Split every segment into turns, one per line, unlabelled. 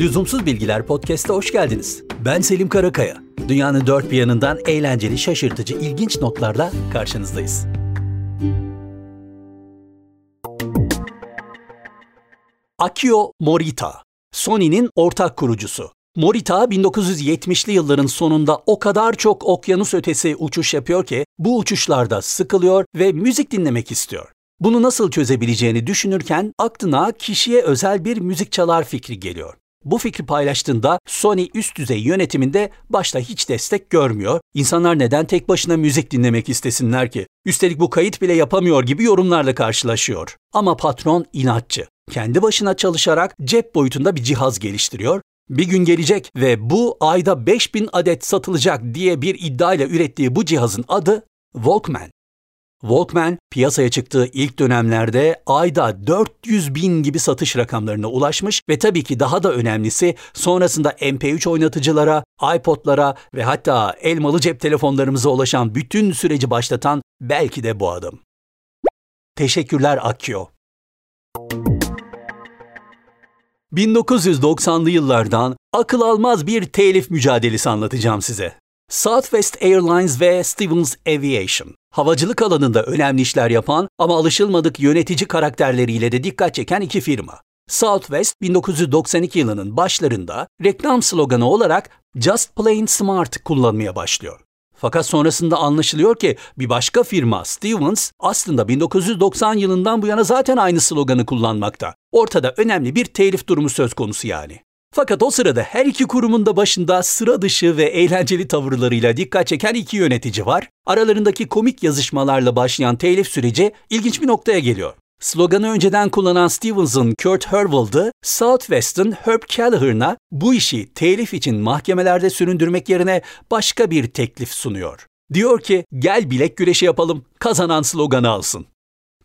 Lüzumsuz Bilgiler Podcast'a hoş geldiniz. Ben Selim Karakaya. Dünyanın dört bir yanından eğlenceli, şaşırtıcı, ilginç notlarla karşınızdayız. Akio Morita, Sony'nin ortak kurucusu. Morita 1970'li yılların sonunda o kadar çok okyanus ötesi uçuş yapıyor ki bu uçuşlarda sıkılıyor ve müzik dinlemek istiyor. Bunu nasıl çözebileceğini düşünürken aklına kişiye özel bir müzik çalar fikri geliyor. Bu fikri paylaştığında Sony üst düzey yönetiminde başta hiç destek görmüyor. İnsanlar neden tek başına müzik dinlemek istesinler ki? Üstelik bu kayıt bile yapamıyor gibi yorumlarla karşılaşıyor. Ama patron inatçı. Kendi başına çalışarak cep boyutunda bir cihaz geliştiriyor. Bir gün gelecek ve bu ayda 5000 adet satılacak diye bir iddiayla ürettiği bu cihazın adı Walkman. Walkman piyasaya çıktığı ilk dönemlerde ayda 400 bin gibi satış rakamlarına ulaşmış ve tabii ki daha da önemlisi sonrasında MP3 oynatıcılara, iPod'lara ve hatta elmalı cep telefonlarımıza ulaşan bütün süreci başlatan belki de bu adam. Teşekkürler Akio. 1990'lı yıllardan akıl almaz bir telif mücadelesi anlatacağım size. Southwest Airlines ve Stevens Aviation. Havacılık alanında önemli işler yapan ama alışılmadık yönetici karakterleriyle de dikkat çeken iki firma. Southwest 1992 yılının başlarında reklam sloganı olarak Just Plain Smart kullanmaya başlıyor. Fakat sonrasında anlaşılıyor ki bir başka firma Stevens aslında 1990 yılından bu yana zaten aynı sloganı kullanmakta. Ortada önemli bir telif durumu söz konusu yani. Fakat o sırada her iki kurumun da başında sıra dışı ve eğlenceli tavırlarıyla dikkat çeken iki yönetici var. Aralarındaki komik yazışmalarla başlayan telif süreci ilginç bir noktaya geliyor. Sloganı önceden kullanan Stevens'ın Kurt Hurwald'ı Southwest'ın Herb Kelleher'ına bu işi telif için mahkemelerde süründürmek yerine başka bir teklif sunuyor. Diyor ki gel bilek güreşi yapalım, kazanan sloganı alsın.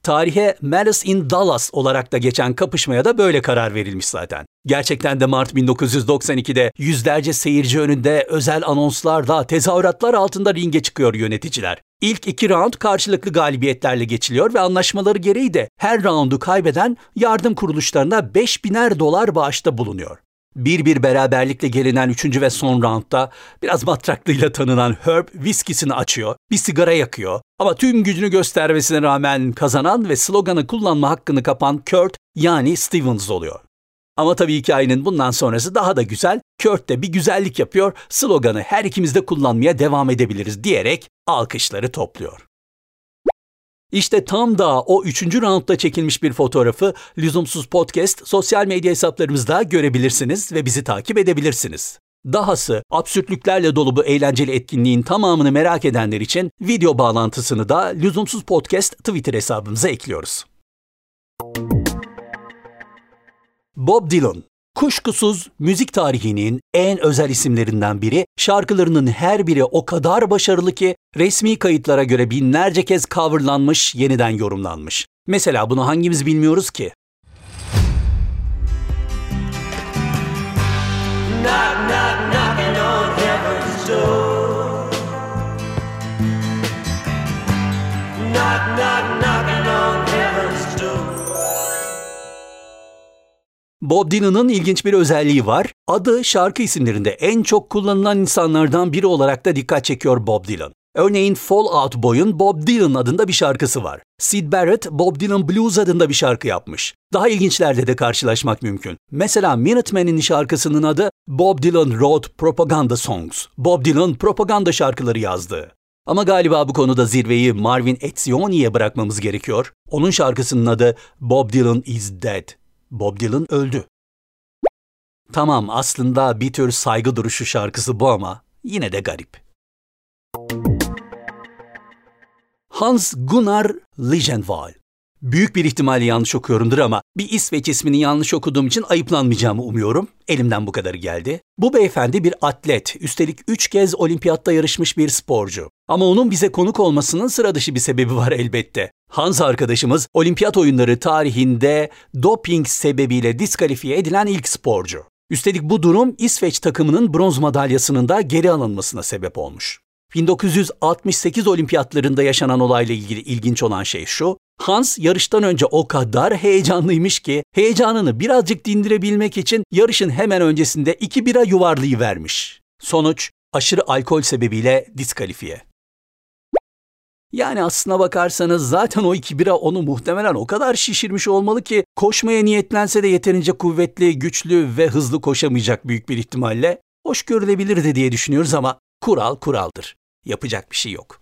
Tarihe Malice in Dallas olarak da geçen kapışmaya da böyle karar verilmiş zaten. Gerçekten de Mart 1992'de yüzlerce seyirci önünde özel anonslarla tezahüratlar altında ringe çıkıyor yöneticiler. İlk iki round karşılıklı galibiyetlerle geçiliyor ve anlaşmaları gereği de her roundu kaybeden yardım kuruluşlarına 5000'er dolar bağışta bulunuyor. Bir bir beraberlikle gelinen üçüncü ve son roundda biraz matraklığıyla tanınan Herb viskisini açıyor, bir sigara yakıyor. Ama tüm gücünü göstermesine rağmen kazanan ve sloganı kullanma hakkını kapan Kurt yani Stevens oluyor. Ama tabii hikayenin bundan sonrası daha da güzel. Kurt de bir güzellik yapıyor, sloganı her ikimiz de kullanmaya devam edebiliriz diyerek alkışları topluyor. İşte tam da o üçüncü roundda çekilmiş bir fotoğrafı Lüzumsuz Podcast sosyal medya hesaplarımızda görebilirsiniz ve bizi takip edebilirsiniz. Dahası absürtlüklerle dolu bu eğlenceli etkinliğin tamamını merak edenler için video bağlantısını da Lüzumsuz Podcast Twitter hesabımıza ekliyoruz. Bob Dylan Kuşkusuz müzik tarihinin en özel isimlerinden biri, şarkılarının her biri o kadar başarılı ki resmi kayıtlara göre binlerce kez coverlanmış, yeniden yorumlanmış. Mesela bunu hangimiz bilmiyoruz ki? Knock, knock, knocking on heaven's door. Knock, knock, knocking Bob Dylan'ın ilginç bir özelliği var. Adı şarkı isimlerinde en çok kullanılan insanlardan biri olarak da dikkat çekiyor Bob Dylan. Örneğin Fall Out Boy'un Bob Dylan adında bir şarkısı var. Sid Barrett, Bob Dylan Blues adında bir şarkı yapmış. Daha ilginçlerle de karşılaşmak mümkün. Mesela Minutemen'in şarkısının adı Bob Dylan Wrote Propaganda Songs. Bob Dylan propaganda şarkıları yazdı. Ama galiba bu konuda zirveyi Marvin Etzioni'ye bırakmamız gerekiyor. Onun şarkısının adı Bob Dylan is Dead. Bob Dylan öldü. Tamam aslında bir tür saygı duruşu şarkısı bu ama yine de garip. Hans Gunnar Ligenval. Büyük bir ihtimalle yanlış okuyorumdur ama bir İsveç ismini yanlış okuduğum için ayıplanmayacağımı umuyorum. Elimden bu kadarı geldi. Bu beyefendi bir atlet, üstelik üç kez olimpiyatta yarışmış bir sporcu. Ama onun bize konuk olmasının sıra dışı bir sebebi var elbette. Hans arkadaşımız olimpiyat oyunları tarihinde doping sebebiyle diskalifiye edilen ilk sporcu. Üstelik bu durum İsveç takımının bronz madalyasının da geri alınmasına sebep olmuş. 1968 olimpiyatlarında yaşanan olayla ilgili ilginç olan şey şu, Hans yarıştan önce o kadar heyecanlıymış ki heyecanını birazcık dindirebilmek için yarışın hemen öncesinde iki bira yuvarlayıvermiş. Sonuç aşırı alkol sebebiyle diskalifiye. Yani aslına bakarsanız zaten o iki bira onu muhtemelen o kadar şişirmiş olmalı ki koşmaya niyetlense de yeterince kuvvetli, güçlü ve hızlı koşamayacak büyük bir ihtimalle. Hoş görülebilirdi diye düşünüyoruz ama kural kuraldır. Yapacak bir şey yok.